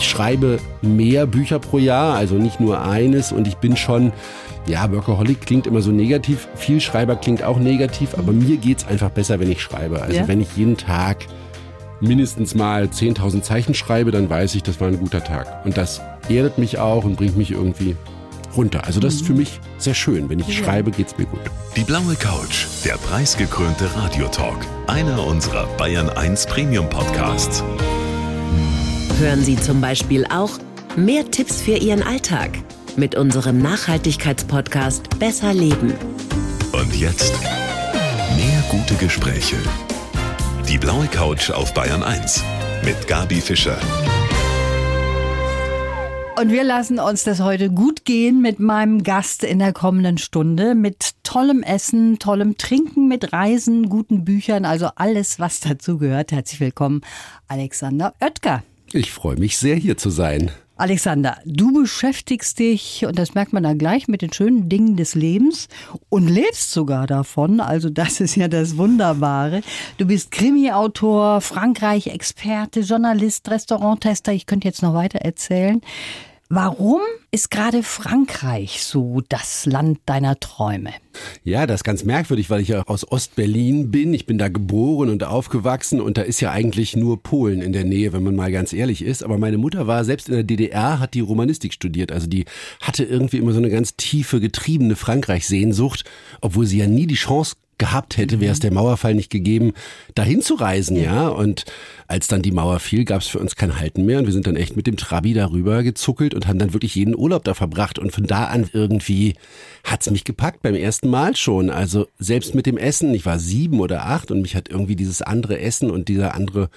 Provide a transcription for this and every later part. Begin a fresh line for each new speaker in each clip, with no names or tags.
Ich schreibe mehr Bücher pro Jahr, also nicht nur eines und ich bin schon, ja, Workaholic klingt immer so negativ, viel Schreiber klingt auch negativ, aber mir geht's einfach besser, wenn ich schreibe. Also
Ja.
wenn ich jeden Tag mindestens mal 10.000 Zeichen schreibe, dann weiß ich, das war ein guter Tag. Und das erdet mich auch und bringt mich irgendwie runter. Also das ist für mich sehr schön. Wenn ich schreibe, geht's mir gut.
Die blaue Couch, der preisgekrönte Radiotalk. Einer unserer Bayern 1 Premium Podcasts.
Hören Sie zum Beispiel auch mehr Tipps für Ihren Alltag mit unserem Nachhaltigkeitspodcast Besser Leben.
Und jetzt mehr gute Gespräche. Die blaue Couch auf Bayern 1 mit Gabi Fischer.
Und wir lassen uns das heute gut gehen mit meinem Gast in der kommenden Stunde. Mit tollem Essen, tollem Trinken, mit Reisen, guten Büchern, also alles, was dazu gehört. Herzlich willkommen, Alexander Oetker.
Ich freue mich sehr, hier zu sein.
Alexander, du beschäftigst dich, und das merkt man dann gleich, mit den schönen Dingen des Lebens und lebst sogar davon. Also das ist ja das Wunderbare. Du bist Krimi-Autor, Frankreich-Experte, Journalist, Restauranttester. Ich könnte jetzt noch weiter erzählen. Warum ist gerade Frankreich so das Land deiner Träume?
Ja, das ist ganz merkwürdig, weil ich ja aus Ostberlin bin. Ich bin da geboren und aufgewachsen und da ist ja eigentlich nur Polen in der Nähe, wenn man mal ganz ehrlich ist. Aber meine Mutter war selbst in der DDR, hat die Romanistik studiert. Also die hatte irgendwie immer so eine ganz tiefe, getriebene Frankreich-Sehnsucht, obwohl sie ja nie die Chance gehabt hätte, wäre es der Mauerfall nicht gegeben, dahin zu reisen, ja. Und als dann die Mauer fiel, gab es für uns kein Halten mehr und wir sind dann echt mit dem Trabi darüber gezuckelt und haben dann wirklich jeden Urlaub da verbracht und von da an irgendwie hat's mich gepackt beim ersten Mal schon. Also selbst mit dem Essen, ich war sieben oder acht und mich hat irgendwie dieses andere Essen und dieser andere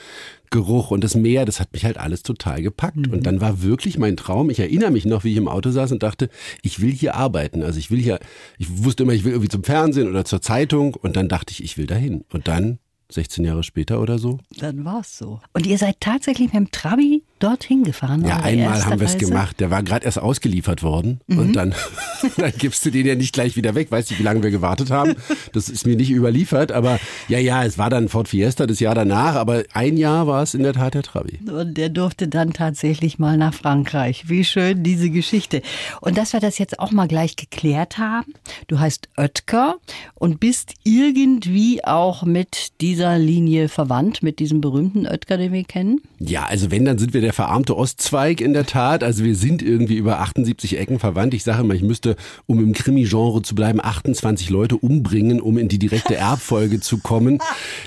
Geruch und das Meer, das hat mich halt alles total gepackt. Und dann war wirklich mein Traum, ich erinnere mich noch, wie ich im Auto saß und dachte, ich will hier arbeiten. Also ich will hier, ich wusste immer, ich will irgendwie zum Fernsehen oder zur Zeitung und dann dachte ich, ich will dahin. Und dann, 16 Jahre später oder so,
Dann war's so. Und ihr seid tatsächlich mit dem Trabi dorthin gefahren?
Ja, einmal haben wir es gemacht. Der war gerade erst ausgeliefert worden und dann, dann gibst du den ja nicht gleich wieder weg. Weißt du, wie lange wir gewartet haben? Das ist mir nicht überliefert, aber ja, ja, es war dann Ford Fiesta das Jahr danach, aber ein Jahr war es in der Tat der Trabi.
Und der durfte dann tatsächlich mal nach Frankreich. Wie schön diese Geschichte. Und dass wir das jetzt auch mal gleich geklärt haben. Du heißt Oetker und bist irgendwie auch mit dieser Linie verwandt, mit diesem berühmten Oetker, den wir kennen.
Ja, also wenn, dann sind wir der verarmte Ostzweig in der Tat. Also wir sind irgendwie über 78 Ecken verwandt. Ich sage immer, ich müsste, um im Krimi-Genre zu bleiben, 28 Leute umbringen, um in die direkte Erbfolge zu kommen.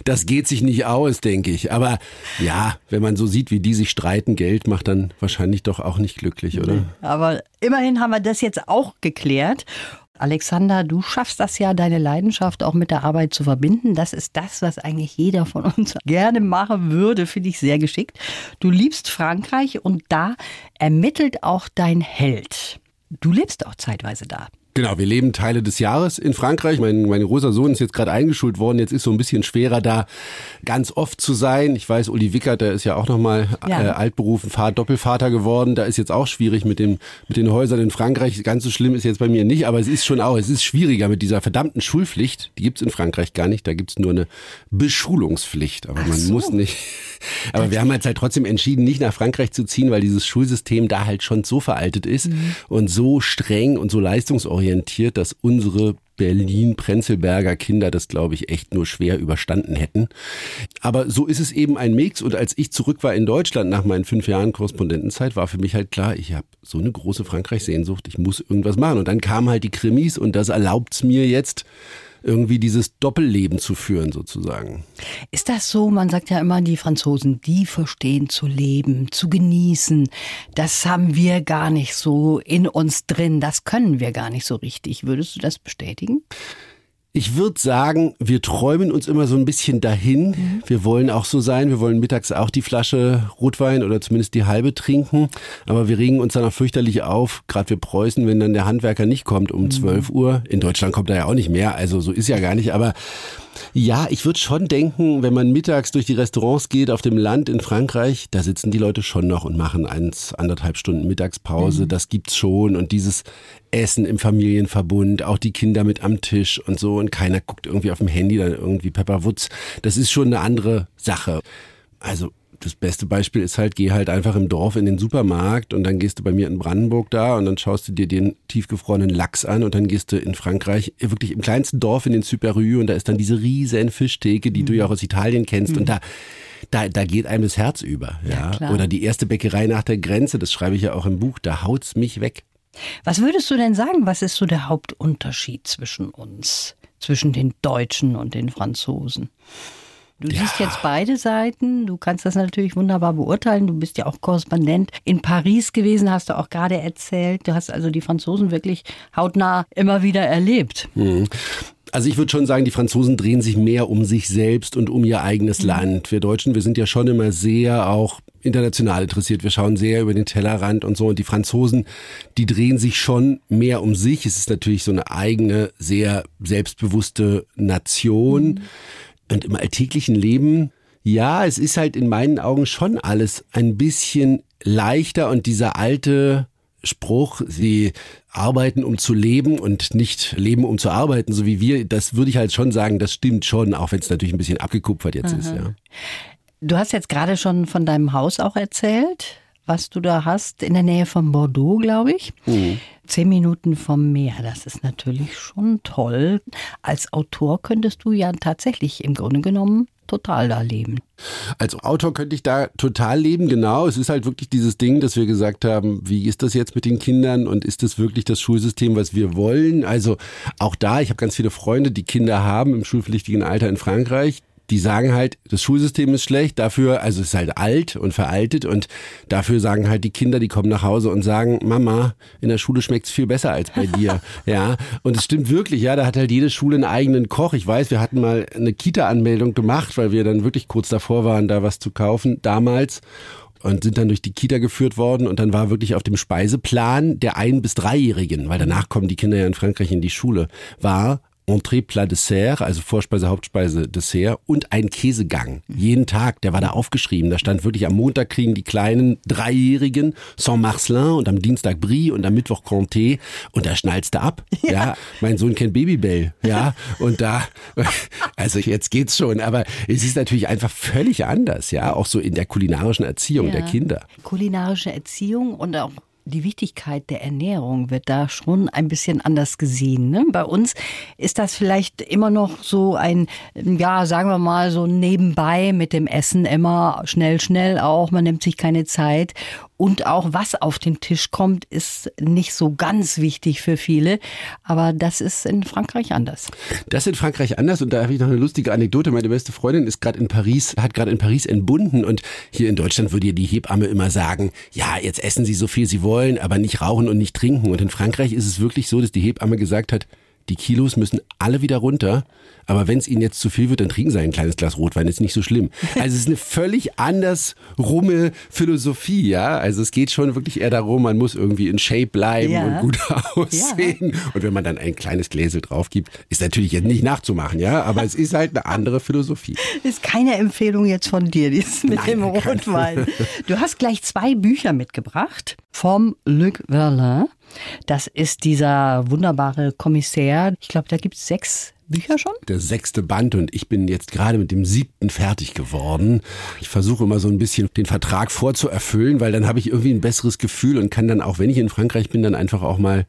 Das geht sich nicht aus, denke ich. Aber ja, wenn man so sieht, wie die sich streiten, Geld macht dann wahrscheinlich doch auch nicht glücklich, oder?
Aber immerhin haben wir das jetzt auch geklärt. Alexander, du schaffst das ja, deine Leidenschaft auch mit der Arbeit zu verbinden. Das ist das, was eigentlich jeder von uns gerne machen würde, finde ich sehr geschickt. Du liebst Frankreich und da ermittelt auch dein Held. Du lebst auch zeitweise da.
Genau, wir leben Teile des Jahres in Frankreich. Mein, mein großer Sohn ist jetzt gerade eingeschult worden. Jetzt ist so ein bisschen schwerer da ganz oft zu sein. Ich weiß, Uli Wickert, der ist ja auch nochmal
Ja.
äh, altberufen, Vater, Doppelvater geworden. Da ist jetzt auch schwierig mit dem mit den Häusern in Frankreich. Ganz so schlimm ist jetzt bei mir nicht, aber es ist schon auch, es ist schwieriger mit dieser verdammten Schulpflicht. Die gibt's in Frankreich gar nicht. Da gibt's nur eine Beschulungspflicht. Aber man
so.
muss nicht. Aber wir haben jetzt halt trotzdem entschieden, nicht nach Frankreich zu ziehen, weil dieses Schulsystem da halt schon so veraltet ist und so streng und so leistungsorientiert, dass unsere Berlin-Prenzlberger Kinder das, glaube ich, echt nur schwer überstanden hätten. Aber so ist es eben ein Mix. Und als ich zurück war in Deutschland nach meinen fünf Jahren Korrespondentenzeit, war für mich halt klar, ich habe so eine große Frankreich-Sehnsucht, ich muss irgendwas machen. Und dann kamen halt die Krimis und das erlaubt's mir jetzt, irgendwie dieses Doppelleben zu führen, sozusagen.
Ist das so? Man sagt ja immer, die Franzosen, die verstehen zu leben, zu genießen. Das haben wir gar nicht so in uns drin. Das können wir gar nicht so richtig. Würdest du das bestätigen?
Ich würde sagen, wir träumen uns immer so ein bisschen dahin. Wir wollen auch so sein. Wir wollen mittags auch die Flasche Rotwein oder zumindest die halbe trinken. Aber wir regen uns dann auch fürchterlich auf, gerade wir Preußen, wenn dann der Handwerker nicht kommt um 12 Uhr. In Deutschland kommt er ja auch nicht mehr, also so ist ja gar nicht. Aber ja, ich würde schon denken, wenn man mittags durch die Restaurants geht auf dem Land in Frankreich, da sitzen die Leute schon noch und machen eins, anderthalb Stunden Mittagspause. Das gibt's schon. Und dieses Essen im Familienverbund, auch die Kinder mit am Tisch und so. Und keiner guckt irgendwie auf dem Handy dann irgendwie Pepper Woods. Das ist schon eine andere Sache. Also das beste Beispiel ist halt, geh halt einfach im Dorf in den Supermarkt und dann gehst du bei mir in Brandenburg da und dann schaust du dir den tiefgefrorenen Lachs an und dann gehst du in Frankreich wirklich im kleinsten Dorf in den Superrue und da ist dann diese riesen Fischtheke, die mhm. du ja auch aus Italien kennst mhm. und da da, da geht einem das Herz über. Ja, ja Oder die erste Bäckerei nach der Grenze, das schreibe ich ja auch im Buch, da haut's mich weg.
Was würdest du denn sagen, was ist so der Hauptunterschied zwischen uns, zwischen den Deutschen und den Franzosen? Du ja. siehst jetzt beide Seiten. Du kannst das natürlich wunderbar beurteilen. Du bist ja auch Korrespondent in Paris gewesen, hast du auch gerade erzählt. Du hast also die Franzosen wirklich hautnah immer wieder erlebt.
Mhm. Also ich würde schon sagen, die Franzosen drehen sich mehr um sich selbst und um ihr eigenes mhm. Land. Wir Deutschen, wir sind ja schon immer sehr auch international interessiert. Wir schauen sehr über den Tellerrand und so. Und die Franzosen, die drehen sich schon mehr um sich. Es ist natürlich so eine eigene, sehr selbstbewusste Nation. Mhm. Und im alltäglichen Leben, ja, es ist halt in meinen Augen schon alles ein bisschen leichter und dieser alte Spruch, sie arbeiten, um zu leben und nicht leben, um zu arbeiten, so wie wir, das würde ich halt schon sagen, das stimmt schon, auch wenn es natürlich ein bisschen abgekupfert jetzt Aha. ist, ja.
Du hast jetzt gerade schon von deinem Haus auch erzählt, was du da hast, in der Nähe von Bordeaux, glaube ich. Mhm. Zehn Minuten vom Meer, das ist natürlich schon toll. Als Autor könntest du ja tatsächlich im Grunde genommen total da leben.
Als Autor könnte ich da total leben, genau. Es ist halt wirklich dieses Ding, dass wir gesagt haben, wie ist das jetzt mit den Kindern und ist das wirklich das Schulsystem, was wir wollen? Also auch da, ich habe ganz viele Freunde, die Kinder haben im schulpflichtigen Alter in Frankreich die sagen halt, das Schulsystem ist schlecht, dafür, also es ist halt alt und veraltet und dafür sagen halt die Kinder, die kommen nach Hause und sagen, Mama, in der Schule schmeckt's viel besser als bei dir. ja, und es stimmt wirklich, ja, da hat halt jede Schule einen eigenen Koch. Ich weiß, wir hatten mal eine Kita-Anmeldung gemacht, weil wir dann wirklich kurz davor waren, da was zu kaufen, damals und sind dann durch die Kita geführt worden und dann war wirklich auf dem Speiseplan der ein- bis dreijährigen, weil danach kommen die Kinder ja in Frankreich in die Schule, war Entrée, Plat, Dessert, also Vorspeise, Hauptspeise, Dessert und ein Käsegang. Jeden Tag, der war da aufgeschrieben. Da stand wirklich am Montag kriegen die kleinen Dreijährigen Saint-Marcelin und am Dienstag Brie und am Mittwoch Comté und da schnallst du ab. Ja. ja. mein Sohn kennt Babybell, ja, und da, also jetzt geht's schon, aber es ist natürlich einfach völlig anders, ja, auch so in der kulinarischen Erziehung ja. der Kinder.
Kulinarische Erziehung und auch die Wichtigkeit der Ernährung wird da schon ein bisschen anders gesehen. Ne? Bei uns ist das vielleicht immer noch so ein, ja, sagen wir mal, so nebenbei mit dem Essen immer schnell, schnell auch. Man nimmt sich keine Zeit. Und auch was auf den Tisch kommt, ist nicht so ganz wichtig für viele. Aber das ist in Frankreich anders.
Das ist in Frankreich anders. Und da habe ich noch eine lustige Anekdote. Meine beste Freundin ist gerade in Paris, hat gerade in Paris entbunden. Und hier in Deutschland würde ihr die Hebamme immer sagen, ja, jetzt essen Sie so viel Sie wollen, aber nicht rauchen und nicht trinken. Und in Frankreich ist es wirklich so, dass die Hebamme gesagt hat, die Kilos müssen alle wieder runter. Aber wenn es ihnen jetzt zu viel wird, dann trinken sie ein kleines Glas Rotwein. Ist nicht so schlimm. Also es ist eine völlig anders rumme Philosophie, ja. Also es geht schon wirklich eher darum, man muss irgendwie in Shape bleiben ja. und gut aussehen. Ja. Und wenn man dann ein kleines Gläsel drauf gibt, ist natürlich jetzt nicht nachzumachen, ja. Aber es ist halt eine andere Philosophie.
Ist keine Empfehlung jetzt von dir, dieses mit Nein, dem Rotwein. Du hast gleich zwei Bücher mitgebracht vom Luc Verlin. Das ist dieser wunderbare Kommissär. Ich glaube, da gibt es sechs Bücher schon?
Der sechste Band und ich bin jetzt gerade mit dem siebten fertig geworden. Ich versuche immer so ein bisschen den Vertrag vorzuerfüllen, weil dann habe ich irgendwie ein besseres Gefühl und kann dann auch, wenn ich in Frankreich bin, dann einfach auch mal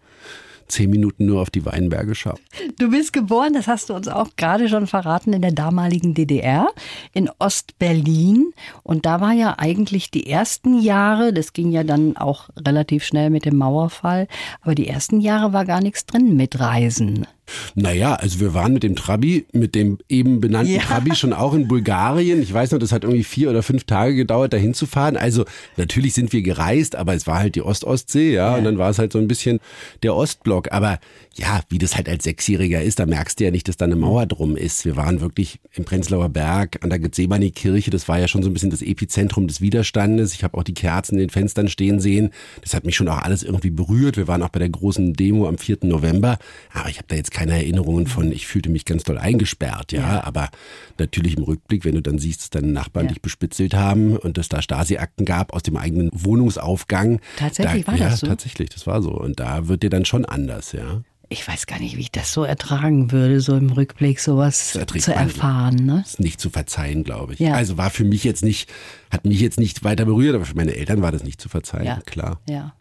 zehn Minuten nur auf die Weinberge schauen.
Du bist geboren, das hast du uns auch gerade schon verraten, in der damaligen DDR, in Ostberlin. Und da war ja eigentlich die ersten Jahre, das ging ja dann auch relativ schnell mit dem Mauerfall, aber die ersten Jahre war gar nichts drin mit Reisen.
Naja, also wir waren mit dem Trabi, mit dem eben benannten ja. Trabi schon auch in Bulgarien. Ich weiß noch, das hat irgendwie vier oder fünf Tage gedauert, dahin zu fahren. Also natürlich sind wir gereist, aber es war halt die Ost-Ostsee, ja, ja. Und dann war es halt so ein bisschen der Ostblock. Aber ja, wie das halt als Sechsjähriger ist, da merkst du ja nicht, dass da eine Mauer drum ist. Wir waren wirklich im Prenzlauer Berg an der Gethsemane-Kirche. Das war ja schon so ein bisschen das Epizentrum des Widerstandes. Ich habe auch die Kerzen in den Fenstern stehen sehen. Das hat mich schon auch alles irgendwie berührt. Wir waren auch bei der großen Demo am 4. November. Aber ich habe da jetzt keine Erinnerungen von, ich fühlte mich ganz doll eingesperrt, ja. ja. Aber natürlich im Rückblick, wenn du dann siehst, dass deine Nachbarn ja. dich bespitzelt haben und dass da Stasi-Akten gab aus dem eigenen Wohnungsaufgang.
Tatsächlich
da,
war
ja,
das so?
tatsächlich, das war so. Und da wird dir dann schon anders, ja.
Ich weiß gar nicht, wie ich das so ertragen würde, so im Rückblick sowas zu erfahren. Ne?
ist nicht zu verzeihen, glaube ich.
Ja.
Also war für mich jetzt nicht, hat mich jetzt nicht weiter berührt, aber für meine Eltern war das nicht zu verzeihen,
Ja.
klar.
Ja.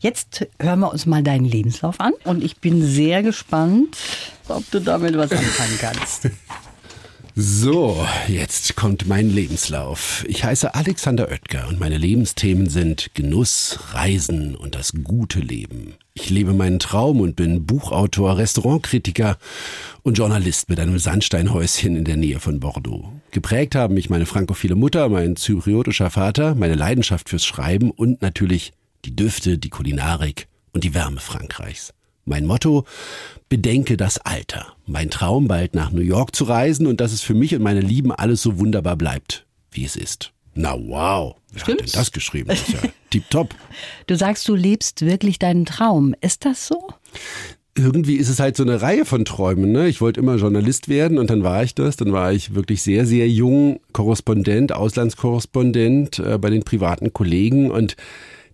Jetzt hören wir uns mal deinen Lebenslauf an und ich bin sehr gespannt, ob du damit was anfangen kannst.
So, jetzt kommt mein Lebenslauf. Ich heiße Alexander Oetker und meine Lebensthemen sind Genuss, Reisen und das gute Leben. Ich lebe meinen Traum und bin Buchautor, Restaurantkritiker und Journalist mit einem Sandsteinhäuschen in der Nähe von Bordeaux. Geprägt haben mich meine frankophile Mutter, mein zypriotischer Vater, meine Leidenschaft fürs Schreiben und natürlich die Düfte, die Kulinarik und die Wärme Frankreichs. Mein Motto, bedenke das Alter. Mein Traum, bald nach New York zu reisen und dass es für mich und meine Lieben alles so wunderbar bleibt, wie es ist. Na wow, wer hat denn
Stimmt's?
das geschrieben? Das ist ja tipptopp.
Du sagst, du lebst wirklich deinen Traum. Ist das so?
Irgendwie ist es halt so eine Reihe von Träumen. Ne? Ich wollte immer Journalist werden und dann war ich das. Dann war ich wirklich sehr, sehr jung Korrespondent, Auslandskorrespondent äh, bei den privaten Kollegen und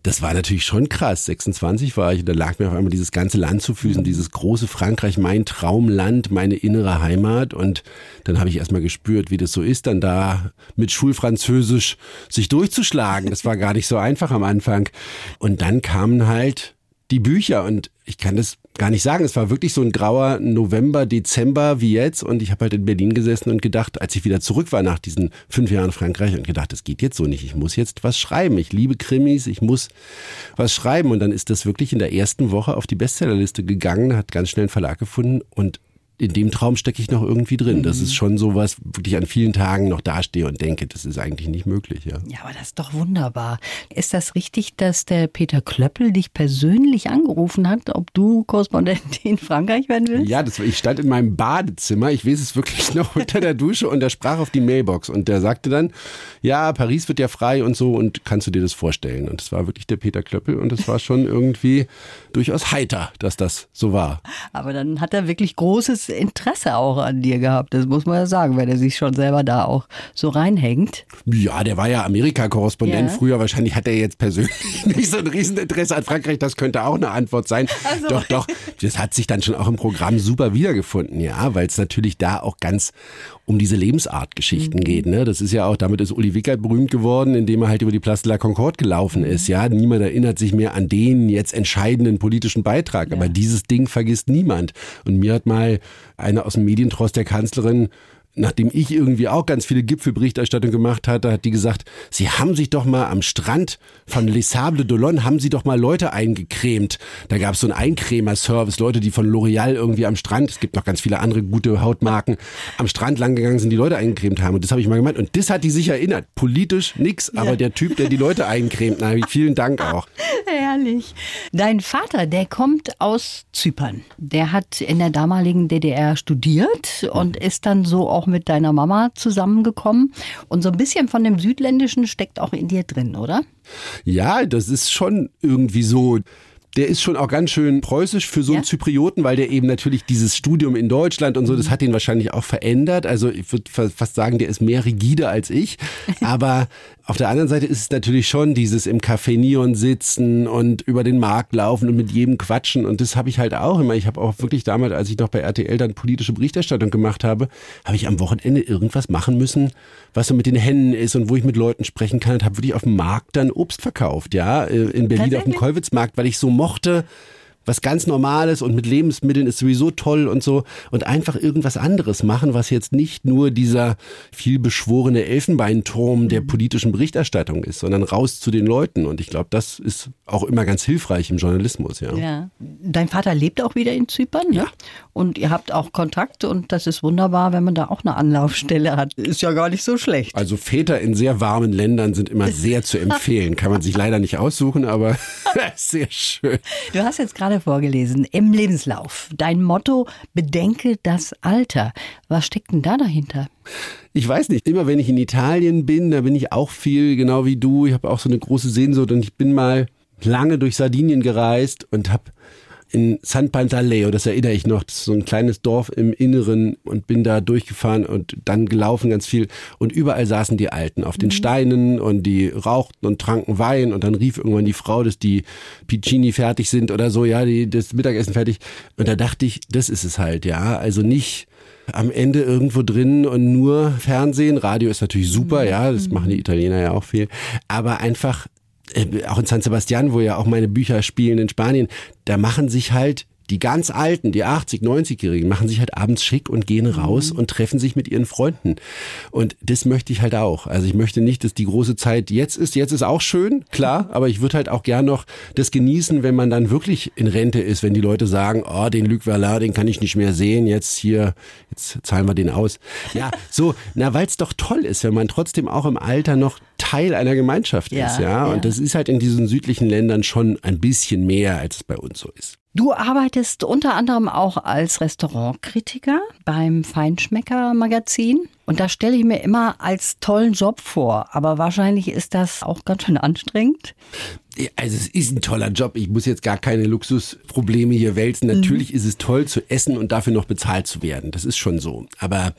das war natürlich schon krass. 26 war ich und da lag mir auf einmal dieses ganze Land zu Füßen, dieses große Frankreich, mein Traumland, meine innere Heimat. Und dann habe ich erstmal gespürt, wie das so ist, dann da mit Schulfranzösisch sich durchzuschlagen. Das war gar nicht so einfach am Anfang. Und dann kamen halt die Bücher und ich kann das gar nicht sagen. Es war wirklich so ein grauer November, Dezember wie jetzt und ich habe halt in Berlin gesessen und gedacht, als ich wieder zurück war nach diesen fünf Jahren Frankreich und gedacht, das geht jetzt so nicht. Ich muss jetzt was schreiben. Ich liebe Krimis, ich muss was schreiben und dann ist das wirklich in der ersten Woche auf die Bestsellerliste gegangen, hat ganz schnell einen Verlag gefunden und in dem Traum stecke ich noch irgendwie drin. Das ist schon so was, wirklich an vielen Tagen noch dastehe und denke, das ist eigentlich nicht möglich, ja.
Ja, aber das ist doch wunderbar. Ist das richtig, dass der Peter Klöppel dich persönlich angerufen hat, ob du Korrespondent in Frankreich werden willst?
Ja, das, ich stand in meinem Badezimmer, ich weiß es wirklich noch unter der Dusche und der sprach auf die Mailbox und der sagte dann, ja, Paris wird ja frei und so und kannst du dir das vorstellen? Und das war wirklich der Peter Klöppel und es war schon irgendwie durchaus heiter, dass das so war.
Aber dann hat er wirklich großes Interesse auch an dir gehabt. Das muss man ja sagen, wenn er sich schon selber da auch so reinhängt.
Ja, der war ja Amerika-Korrespondent
Ja.
früher. Wahrscheinlich hat er jetzt persönlich nicht so ein Rieseninteresse an Frankreich. Das könnte auch eine Antwort sein. Doch, doch. Das hat sich dann schon auch im Programm super wiedergefunden, ja, weil es natürlich da auch ganz um diese Lebensartgeschichten geht. Ne? Das ist ja auch, damit ist Uli Wickert berühmt geworden, indem er halt über die Place de la Concorde gelaufen ist. Ja, niemand erinnert sich mehr an den jetzt entscheidenden politischen Beitrag. Aber dieses Ding vergisst niemand. Und mir hat mal einer aus dem Medientrost der Kanzlerin nachdem ich irgendwie auch ganz viele Gipfelberichterstattung gemacht hatte, hat die gesagt, Sie haben sich doch mal am Strand von Les Sables d'Olonne, haben Sie doch mal Leute eingecremt. Da gab es so einen Eincremer-Service, Leute, die von L'Oreal irgendwie am Strand, es gibt noch ganz viele andere gute Hautmarken, am Strand langgegangen sind, die Leute eingecremt haben. Und das habe ich mal gemeint. Und das hat die sich erinnert. Politisch nix, aber der Typ, der die Leute eincremt, na, vielen Dank auch.
Herrlich. Dein Vater, der kommt aus Zypern. Der hat in der damaligen DDR studiert und ist dann so auch mit deiner Mama zusammengekommen. Und so ein bisschen von dem Südländischen steckt auch in dir drin, oder?
Ja, das ist schon irgendwie so. Der ist schon auch ganz schön preußisch für so einen
Ja?
Zyprioten, weil der eben natürlich dieses Studium in Deutschland und so, das hat ihn wahrscheinlich auch verändert. Also ich würde fast sagen, der ist mehr rigide als ich. Aber auf der anderen Seite ist es natürlich schon dieses im Café Neon sitzen und über den Markt laufen und mit jedem quatschen. Und das habe ich halt auch immer. Ich habe auch wirklich damals, als ich noch bei RTL dann politische Berichterstattung gemacht habe, habe ich am Wochenende irgendwas machen müssen, was so mit den Händen ist und wo ich mit Leuten sprechen kann und habe wirklich auf dem Markt dann Obst verkauft, ja, äh, in Berlin auf dem? Kollwitzmarkt, weil ich so mochte, was ganz Normales und mit Lebensmitteln ist sowieso toll und so und einfach irgendwas anderes machen, was jetzt nicht nur dieser vielbeschworene Elfenbeinturm der politischen Berichterstattung ist, sondern raus zu den Leuten und ich glaube, das ist auch immer ganz hilfreich im Journalismus, ja.
Ja. Dein Vater lebt auch wieder in Zypern, ne?
Ja.
Und ihr habt auch Kontakt und das ist wunderbar, wenn man da auch eine Anlaufstelle hat. Ist ja gar nicht so schlecht.
Also Väter in sehr warmen Ländern sind immer sehr zu empfehlen. Kann man sich leider nicht aussuchen, aber sehr schön.
Du hast jetzt gerade vorgelesen, im Lebenslauf. Dein Motto, bedenke das Alter. Was steckt denn da dahinter?
Ich weiß nicht, immer wenn ich in Italien bin, da bin ich auch viel, genau wie du. Ich habe auch so eine große Sehnsucht und ich bin mal lange durch Sardinien gereist und habe in San Pantaleo, das erinnere ich noch, das ist so ein kleines Dorf im Inneren und bin da durchgefahren und dann gelaufen ganz viel. Und überall saßen die Alten auf den mhm. Steinen und die rauchten und tranken Wein. Und dann rief irgendwann die Frau, dass die Piccini fertig sind oder so, ja, die, das Mittagessen fertig. Und da dachte ich, das ist es halt, ja, also nicht am Ende irgendwo drin und nur Fernsehen, Radio ist natürlich super, mhm. ja, das machen die Italiener ja auch viel, aber einfach auch in San Sebastian, wo ja auch meine Bücher spielen in Spanien, da machen sich halt die ganz Alten, die 80, 90-Jährigen, machen sich halt abends schick und gehen raus mhm. und treffen sich mit ihren Freunden. Und das möchte ich halt auch. Also ich möchte nicht, dass die große Zeit jetzt ist. Jetzt ist auch schön, klar, aber ich würde halt auch gern noch das genießen, wenn man dann wirklich in Rente ist, wenn die Leute sagen, oh, den Luc Verlin, den kann ich nicht mehr sehen, jetzt hier, jetzt zahlen wir den aus. Ja, so, na, weil es doch toll ist, wenn man trotzdem auch im Alter noch Teil einer Gemeinschaft ja, ist, ja? ja. Und das ist halt in diesen südlichen Ländern schon ein bisschen mehr, als es bei uns so ist.
Du arbeitest unter anderem auch als Restaurantkritiker beim Feinschmecker Magazin. Und da stelle ich mir immer als tollen Job vor. Aber wahrscheinlich ist das auch ganz schön anstrengend.
Also es ist ein toller Job. Ich muss jetzt gar keine Luxusprobleme hier wälzen. Natürlich mhm. ist es toll zu essen und dafür noch bezahlt zu werden. Das ist schon so. Aber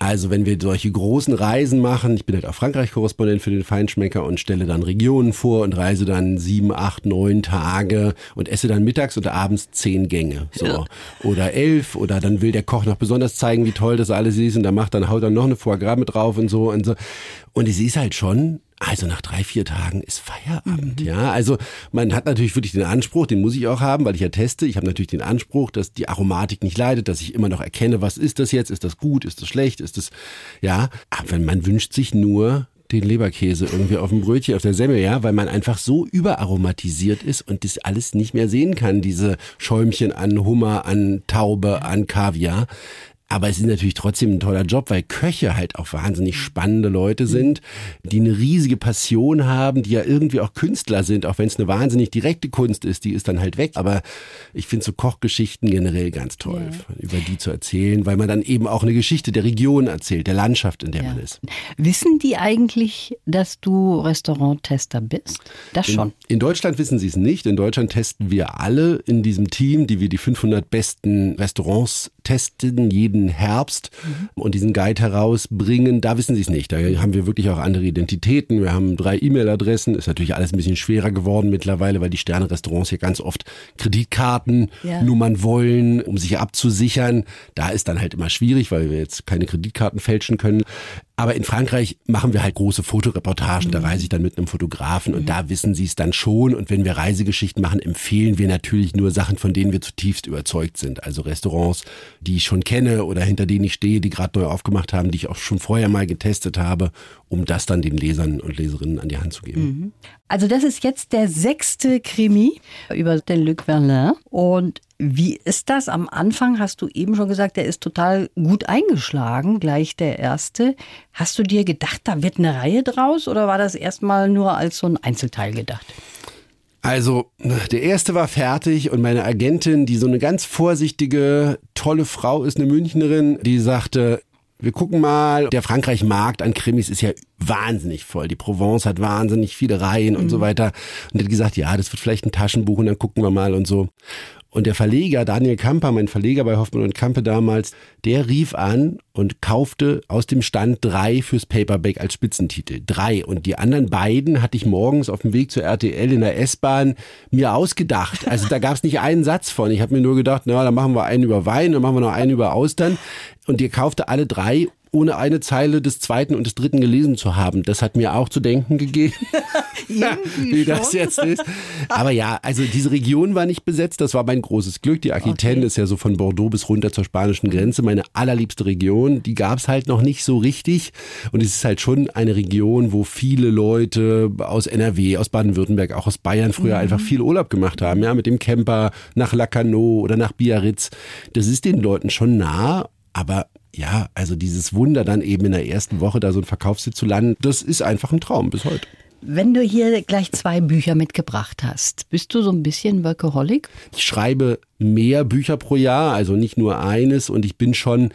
also wenn wir solche großen Reisen machen, ich bin halt auch Frankreich-Korrespondent für den Feinschmecker und stelle dann Regionen vor und reise dann sieben, acht, neun Tage und esse dann mittags und abends zehn Gänge. So. Ja. Oder elf oder dann will der Koch noch besonders zeigen, wie toll das alles ist und dann macht dann haut dann noch eine Foie Gras mit drauf und so und so. Und es ist halt schon also nach drei, vier Tagen ist Feierabend, mhm. ja. Also man hat natürlich wirklich den Anspruch, den muss ich auch haben, weil ich ja teste. Ich habe natürlich den Anspruch, dass die Aromatik nicht leidet, dass ich immer noch erkenne, was ist das jetzt? Ist das gut? Ist das schlecht? Ist das, ja. Aber man wünscht sich nur den Leberkäse irgendwie auf dem Brötchen, auf der Semmel, ja, weil man einfach so überaromatisiert ist und das alles nicht mehr sehen kann, diese Schäumchen an Hummer, an Taube, an Kaviar. Aber es ist natürlich trotzdem ein toller Job, weil Köche halt auch wahnsinnig spannende Leute sind, die eine riesige Passion haben, die ja irgendwie auch Künstler sind, auch wenn es eine wahnsinnig direkte Kunst ist, die ist dann halt weg. Aber ich finde so Kochgeschichten generell ganz toll, ja. über die zu erzählen, weil man dann eben auch eine Geschichte der Region erzählt, der Landschaft, in der ja. man ist.
Wissen die eigentlich, dass du Restauranttester bist? Das schon.
In, in Deutschland wissen sie es nicht. In Deutschland testen wir alle in diesem Team, die wir die 500 besten Restaurants testen, jeden jeden Herbst mhm. und diesen Guide herausbringen. Da wissen sie es nicht. Da haben wir wirklich auch andere Identitäten. Wir haben drei E-Mail-Adressen. Ist natürlich alles ein bisschen schwerer geworden mittlerweile, weil die Sterne-Restaurants hier ganz oft Kreditkartennummern ja. wollen, um sich abzusichern. Da ist dann halt immer schwierig, weil wir jetzt keine Kreditkarten fälschen können. Aber in Frankreich machen wir halt große Fotoreportagen, da mhm. reise ich dann mit einem Fotografen und mhm. da wissen sie es dann schon. Und wenn wir Reisegeschichten machen, empfehlen wir natürlich nur Sachen, von denen wir zutiefst überzeugt sind. Also Restaurants, die ich schon kenne oder hinter denen ich stehe, die gerade neu aufgemacht haben, die ich auch schon vorher mal getestet habe, um das dann den Lesern und Leserinnen an die Hand zu geben. Mhm.
Also das ist jetzt der sechste Krimi über den Luc Verlin. Und wie ist das? Am Anfang hast du eben schon gesagt, der ist total gut eingeschlagen, gleich der erste. Hast du dir gedacht, da wird eine Reihe draus oder war das erstmal nur als so ein Einzelteil gedacht?
Also, der erste war fertig und meine Agentin, die so eine ganz vorsichtige, tolle Frau ist, eine Münchnerin, die sagte, wir gucken mal, der Frankreich-Markt an Krimis ist ja wahnsinnig voll. Die Provence hat wahnsinnig viele Reihen und mhm. so weiter. Und hat gesagt, ja, das wird vielleicht ein Taschenbuch und dann gucken wir mal und so. Und der Verleger, Daniel Kamper, mein Verleger bei Hoffmann und Kampe damals, der rief an und kaufte aus dem Stand drei fürs Paperback als Spitzentitel. Drei. Und die anderen beiden hatte ich morgens auf dem Weg zur RTL in der S-Bahn mir ausgedacht. Also da gab es nicht einen Satz von. Ich habe mir nur gedacht, na, dann machen wir einen über Wein, dann machen wir noch einen über Austern. Und ihr kaufte alle drei ohne eine Zeile des zweiten und des dritten gelesen zu haben. Das hat mir auch zu denken gegeben, wie das jetzt ist. Aber ja, also diese Region war nicht besetzt. Das war mein großes Glück. Die Aquitaine okay. ist ja so von Bordeaux bis runter zur spanischen Grenze meine allerliebste Region. Die gab es halt noch nicht so richtig. Und es ist halt schon eine Region, wo viele Leute aus NRW, aus Baden-Württemberg, auch aus Bayern früher mhm. einfach viel Urlaub gemacht haben. Ja, mit dem Camper nach Lacanau oder nach Biarritz. Das ist den Leuten schon nah. Aber ja, also dieses Wunder dann eben in der ersten Woche da so ein Verkaufssitz zu landen, das ist einfach ein Traum bis heute.
Wenn du hier gleich zwei Bücher mitgebracht hast, bist du so ein bisschen Workaholic?
Ich schreibe mehr Bücher pro Jahr, also nicht nur eines und ich bin schon,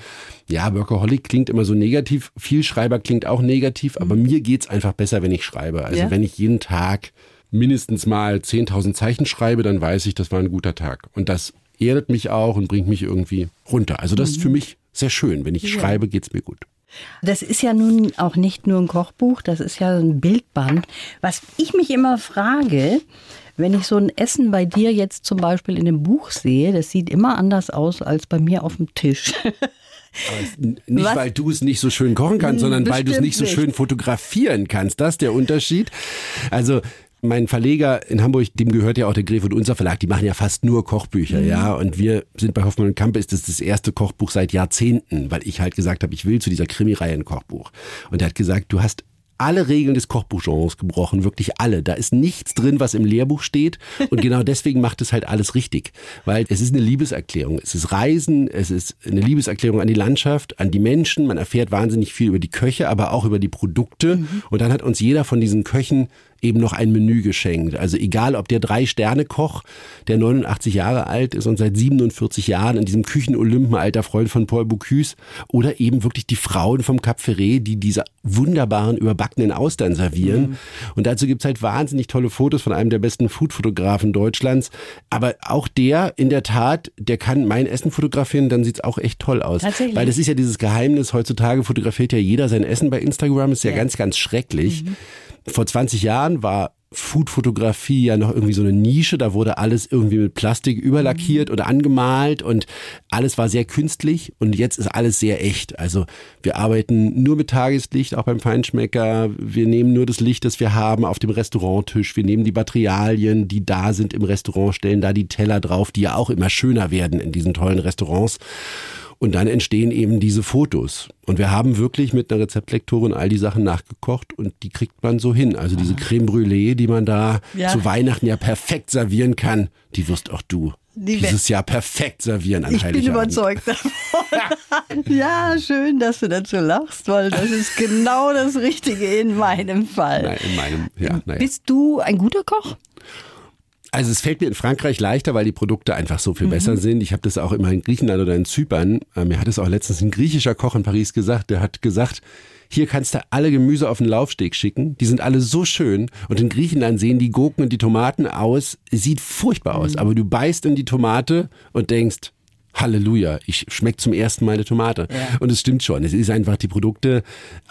ja, Workaholic klingt immer so negativ, viel Schreiber klingt auch negativ, aber mhm. mir geht's einfach besser, wenn ich schreibe. Also ja? wenn ich jeden Tag mindestens mal 10.000 Zeichen schreibe, dann weiß ich, das war ein guter Tag. Und das erdet mich auch und bringt mich irgendwie runter. Also das ist für mich sehr schön. Wenn ich schreibe, geht's mir gut.
Das ist ja nun auch nicht nur ein Kochbuch, das ist ja ein Bildband. Was ich mich immer frage, wenn ich so ein Essen bei dir jetzt zum Beispiel in dem Buch sehe, das sieht immer anders aus als bei mir auf dem Tisch.
Nicht,
Was?
weil du es nicht so schön kochen kannst, sondern weil du es
Bestimmt
nicht so
nicht.
schön fotografieren kannst. Das ist der Unterschied. Also mein Verleger in Hamburg, dem gehört ja auch der Gref und Unser Verlag, die machen ja fast nur Kochbücher,
Mhm.
ja. Und wir sind bei Hoffmann und Kampe, ist das das erste Kochbuch seit Jahrzehnten, weil ich halt gesagt habe, ich will zu dieser Krimireihe ein Kochbuch. Und er hat gesagt, du hast alle Regeln des Kochbuchgenres gebrochen, wirklich alle. Da ist nichts drin, was im Lehrbuch steht. Und genau deswegen macht es halt alles richtig. Weil es ist eine Liebeserklärung. Es ist Reisen, es ist eine Liebeserklärung an die Landschaft, an die Menschen. Man erfährt wahnsinnig viel über die Köche, aber auch über die Produkte. Und dann hat uns jeder von diesen Köchen eben noch ein Menü geschenkt. Also egal, ob der Drei-Sterne-Koch, der 89 Jahre alt ist und seit 47 Jahren in diesem Küchenolympen alter Freund von Paul Bocuse oder eben wirklich die Frauen vom Cap Ferré, die diese wunderbaren überbackenen Austern servieren. Und dazu gibt's halt wahnsinnig tolle Fotos von einem der besten Foodfotografen Deutschlands. Aber auch der, in der Tat, der kann mein Essen fotografieren, dann sieht's auch echt toll aus.
Tatsächlich?
Weil das ist ja dieses Geheimnis, heutzutage fotografiert ja jeder sein Essen bei Instagram, ist ja,
Ja.
ganz, ganz schrecklich. Vor 20 Jahren war Foodfotografie ja noch irgendwie so eine Nische, da wurde alles irgendwie mit Plastik überlackiert oder angemalt und alles war sehr künstlich und jetzt ist alles sehr echt. Also wir arbeiten nur mit Tageslicht, auch beim Feinschmecker. Wir nehmen nur das Licht, das wir haben auf dem Restauranttisch. Wir nehmen die Materialien, die da sind im Restaurant, stellen da die Teller drauf, die ja auch immer schöner werden in diesen tollen Restaurants. Und dann entstehen eben diese Fotos. Und wir haben wirklich mit einer Rezeptlektorin all die Sachen nachgekocht und die kriegt man so hin. Also diese Creme Brûlée, die man da
Ja.
zu Weihnachten ja perfekt servieren kann, die wirst auch du
Die
dieses Jahr perfekt servieren an
Ich bin überzeugt davon. ja, schön, dass du dazu lachst, weil das ist genau das Richtige in meinem Fall.
Nein, in meinem, ja, naja.
Bist du ein guter Koch?
Also es fällt mir in Frankreich leichter, weil die Produkte einfach so viel besser sind. Ich habe das auch immer in Griechenland oder in Zypern. Äh, Mir hat es auch letztens ein griechischer Koch in Paris gesagt. Der hat gesagt, hier kannst du alle Gemüse auf den Laufsteg schicken. Die sind alle so schön. Und in Griechenland sehen die Gurken und die Tomaten aus. Sieht furchtbar aus. Aber du beißt in die Tomate und denkst, Halleluja, ich schmeckt zum ersten Mal eine Tomate.
Ja.
Und es stimmt schon. Es ist einfach die Produkte,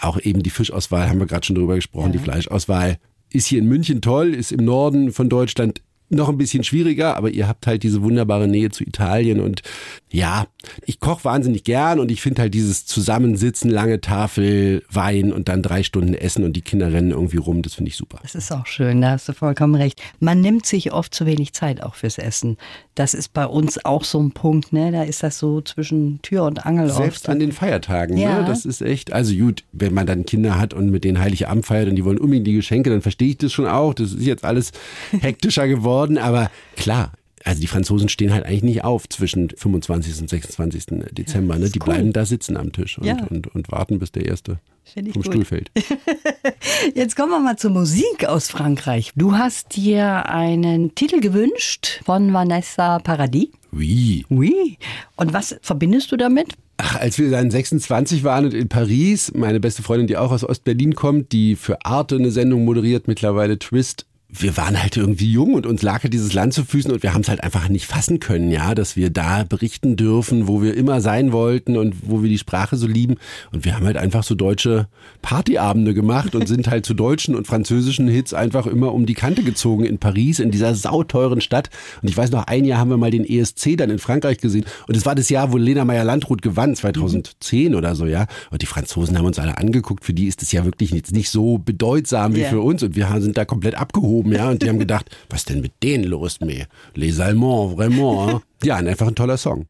auch eben die Fischauswahl, haben wir gerade schon drüber gesprochen, die Fleischauswahl ist hier in München toll, ist im Norden von Deutschland noch ein bisschen schwieriger, aber ihr habt halt diese wunderbare Nähe zu Italien und ja, ich koche wahnsinnig gern und ich finde halt dieses Zusammensitzen, lange Tafel, Wein und dann drei Stunden Essen und die Kinder rennen irgendwie rum, das finde ich super.
Das ist auch schön, da hast du vollkommen recht. Man nimmt sich oft zu wenig Zeit auch fürs Essen. Das ist bei uns auch so ein Punkt, ne? Da ist das so zwischen Tür und Angel
Selbst
oft.
an den Feiertagen,
Ja.
ne? das ist echt, also gut, wenn man dann Kinder hat und mit denen Heiligabend feiert und die wollen unbedingt die Geschenke, dann verstehe ich das schon auch, das ist jetzt alles hektischer geworden, aber klar, also die Franzosen stehen halt eigentlich nicht auf zwischen 25. und 26. Dezember, ne? die
cool.
bleiben da sitzen am Tisch und,
Ja.
und, und warten, bis der Erste vom
gut.
Stuhl fällt.
Jetzt kommen wir mal zur Musik aus Frankreich. Du hast dir einen Titel gewünscht von Vanessa Paradis.
Wie?
Oui. Und was verbindest du damit?
Ach, als wir dann 26 waren und in Paris, meine beste Freundin, die auch aus Ostberlin kommt, die für Arte eine Sendung moderiert, mittlerweile Twist. Wir waren halt irgendwie jung und uns lag halt dieses Land zu Füßen und wir haben es halt einfach nicht fassen können, ja, dass wir da berichten dürfen, wo wir immer sein wollten und wo wir die Sprache so lieben. Und wir haben halt einfach so deutsche Partyabende gemacht und sind halt zu deutschen und französischen Hits einfach immer um die Kante gezogen in Paris, in dieser sauteuren Stadt. Und ich weiß noch, ein Jahr haben wir mal den ESC dann in Frankreich gesehen. Und es war das Jahr, wo Lena Meyer-Landrut gewann, 2010 oder so, ja. Und die Franzosen haben uns alle angeguckt. Für die ist es ja wirklich jetzt nicht so bedeutsam wie
Ja.
für uns. Und wir sind da komplett abgehoben, ja. Und die haben gedacht, was denn mit denen los, me? Les Allemands, vraiment. Ja, einfach ein toller Song.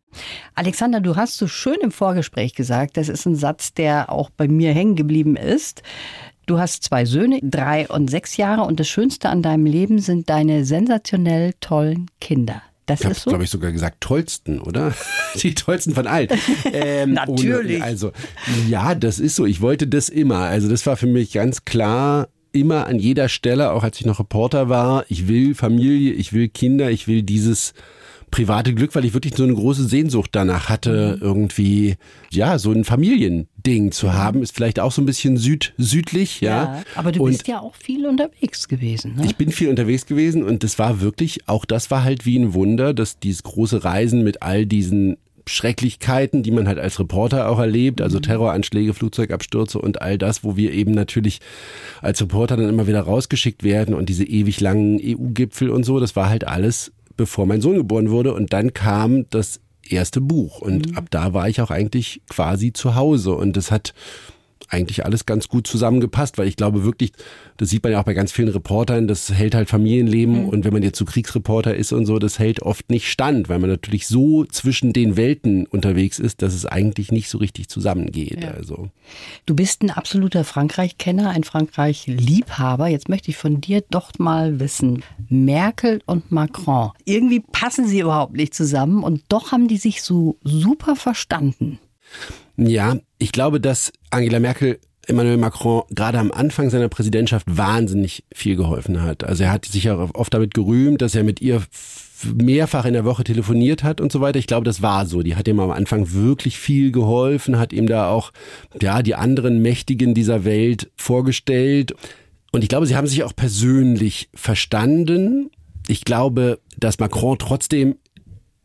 Alexander, du hast so schön im Vorgespräch gesagt, das ist ein Satz, der auch bei mir hängen geblieben ist. Du hast zwei Söhne, drei und sechs Jahre und das Schönste an deinem Leben sind deine sensationell tollen Kinder. Das
Ich habe,
ist so?
glaube ich, sogar gesagt tollsten, oder? Die tollsten von allen. Ähm,
Natürlich.
Ohne, also, ja, das ist so. Ich wollte das immer. Also, das war für mich ganz klar, immer an jeder Stelle, auch als ich noch Reporter war. Ich will Familie, ich will Kinder, ich will dieses private Glück, weil ich wirklich so eine große Sehnsucht danach hatte, mhm. irgendwie, ja, so ein Familiending zu haben. Ist vielleicht auch so ein bisschen süd, südlich, ja. ja
aber du und bist ja auch viel unterwegs gewesen, ne?
Ich bin viel unterwegs gewesen und das war wirklich, auch das war halt wie ein Wunder, dass dieses große Reisen mit all diesen Schrecklichkeiten, die man halt als Reporter auch erlebt, also mhm. Terroranschläge, Flugzeugabstürze und all das, wo wir eben natürlich als Reporter dann immer wieder rausgeschickt werden und diese ewig langen EU-Gipfel und so, das war halt alles, bevor mein Sohn geboren wurde und dann kam das erste Buch und mhm. ab da war ich auch eigentlich quasi zu Hause und das hat eigentlich alles ganz gut zusammengepasst, weil ich glaube wirklich, das sieht man ja auch bei ganz vielen Reportern, das hält halt Familienleben mhm. und wenn man jetzt so Kriegsreporter ist und so, das hält oft nicht stand, weil man natürlich so zwischen den Welten unterwegs ist, dass es eigentlich nicht so richtig zusammengeht. Ja. Also.
Du bist ein absoluter Frankreich-Kenner, ein Frankreich-Liebhaber. Jetzt möchte ich von dir doch mal wissen, Merkel und Macron, irgendwie passen sie überhaupt nicht zusammen und doch haben die sich so super verstanden.
Ja, ich glaube, dass Angela Merkel Emmanuel Macron gerade am Anfang seiner Präsidentschaft wahnsinnig viel geholfen hat. Also er hat sich ja oft damit gerühmt, dass er mit ihr mehrfach in der Woche telefoniert hat und so weiter. Ich glaube, das war so. Die hat ihm am Anfang wirklich viel geholfen, hat ihm da auch ja die anderen Mächtigen dieser Welt vorgestellt. Und ich glaube, sie haben sich auch persönlich verstanden. Ich glaube, dass Macron trotzdem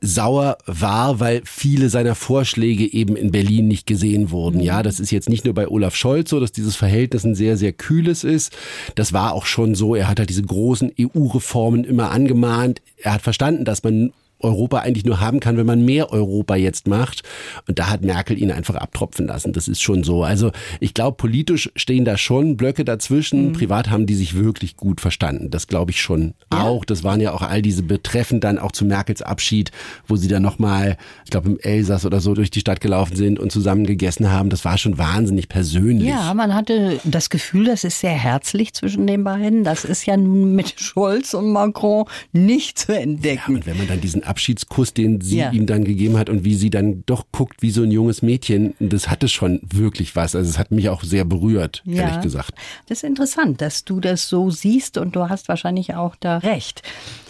sauer war, weil viele seiner Vorschläge eben in Berlin nicht gesehen wurden. Ja, das ist jetzt nicht nur bei Olaf Scholz so, dass dieses Verhältnis ein sehr, sehr kühles ist. Das war auch schon so. Er hat halt diese großen EU-Reformen immer angemahnt. Er hat verstanden, dass man Europa eigentlich nur haben kann, wenn man mehr Europa jetzt macht. Und da hat Merkel ihn einfach abtropfen lassen. Das ist schon so. Also ich glaube, politisch stehen da schon Blöcke dazwischen. Mhm. Privat haben die sich wirklich gut verstanden. Das glaube ich schon ja. auch. Das waren ja auch all diese Betreffen dann auch zu Merkels Abschied, wo sie dann nochmal, ich glaube im Elsass oder so durch die Stadt gelaufen sind und zusammen gegessen haben. Das war schon wahnsinnig persönlich.
Ja, man hatte das Gefühl, das ist sehr herzlich zwischen den beiden. Das ist ja nun mit Scholz und Macron nicht zu entdecken.
Ja, und wenn man dann diesen Abschiedskuss, den sie ja. ihm dann gegeben hat und wie sie dann doch guckt wie so ein junges Mädchen, das hatte schon wirklich was. Also es hat mich auch sehr berührt, ja. ehrlich gesagt.
Das ist interessant, dass du das so siehst und du hast wahrscheinlich auch da recht.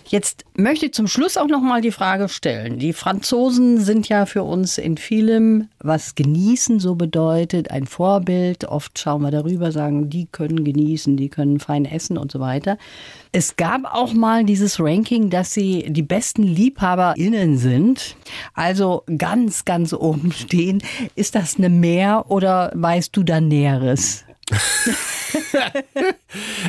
Jetzt möchte ich zum Schluss auch noch mal die Frage stellen. Die Franzosen sind ja für uns in vielem, was genießen so bedeutet, ein Vorbild. Oft schauen wir darüber, sagen, die können genießen, die können fein essen und so weiter. Es gab auch mal dieses Ranking, dass sie die besten LiebhaberInnen sind. Also ganz, ganz oben stehen. Ist das eine Mehr oder weißt du da Näheres?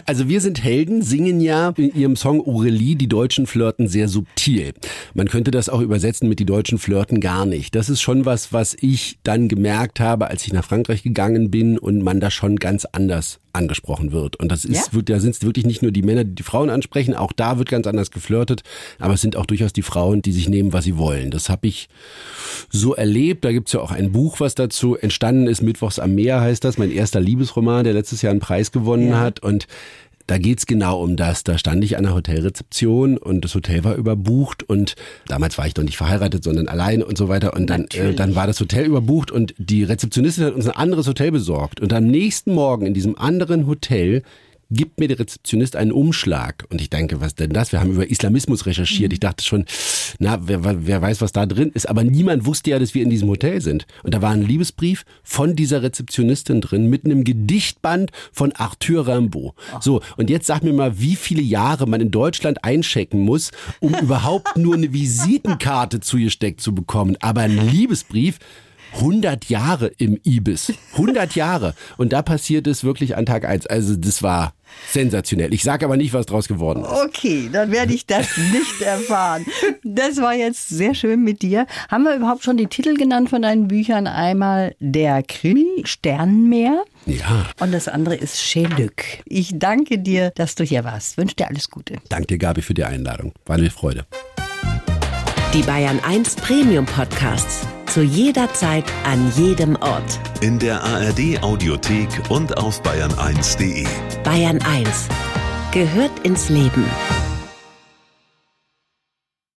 Also wir sind Helden, singen ja in ihrem Song Aurelie, die Deutschen flirten sehr subtil. Man könnte das auch übersetzen mit die Deutschen flirten gar nicht. Das ist schon was, was ich dann gemerkt habe, als ich nach Frankreich gegangen bin und man da schon ganz anders angesprochen wird. Und das ist, ja? da sind es wirklich nicht nur die Männer, die die Frauen ansprechen, auch da wird ganz anders geflirtet, aber es sind auch durchaus die Frauen, die sich nehmen, was sie wollen. Das habe ich so erlebt. Da gibt's ja auch ein Buch, was dazu entstanden ist. Mittwochs am Meer heißt das, mein erster Liebesroman, der letztes Jahr einen Preis gewonnen ja. hat. Und da geht's genau um das. Da stand ich an der Hotelrezeption und das Hotel war überbucht und damals war ich noch nicht verheiratet, sondern allein und so weiter. Und dann, äh, dann war das Hotel überbucht und die Rezeptionistin hat uns ein anderes Hotel besorgt. Und am nächsten Morgen in diesem anderen Hotel gibt mir der Rezeptionist einen Umschlag. Und ich denke, was denn das? Wir haben über Islamismus recherchiert. Mhm. Ich dachte schon, na, wer, wer weiß, was da drin ist. Aber niemand wusste ja, dass wir in diesem Hotel sind. Und da war ein Liebesbrief von dieser Rezeptionistin drin mit einem Gedichtband von Arthur Rimbaud. Ach. So, und jetzt sag mir mal, wie viele Jahre man in Deutschland einchecken muss, um überhaupt nur eine Visitenkarte zugesteckt zu bekommen. Aber ein Liebesbrief, 100 Jahre im Ibis. 100 Jahre. Und da passiert es wirklich an Tag eins. Also das war sensationell. Ich sage aber nicht, was draus geworden ist.
Okay, dann werde ich das nicht erfahren. Das war jetzt sehr schön mit dir. Haben wir überhaupt schon die Titel genannt von deinen Büchern? Einmal Der Krimi, Sternenmeer.
Ja.
Und das andere ist Chez-Luc. Ich danke dir, dass du hier warst. Wünsche dir alles Gute.
Danke dir, Gabi, für die Einladung. War eine Freude.
Die Bayern 1 Premium Podcasts. Zu jeder Zeit, an jedem Ort.
In der ARD Audiothek und auf bayern1.de.
Bayern 1 gehört ins Leben.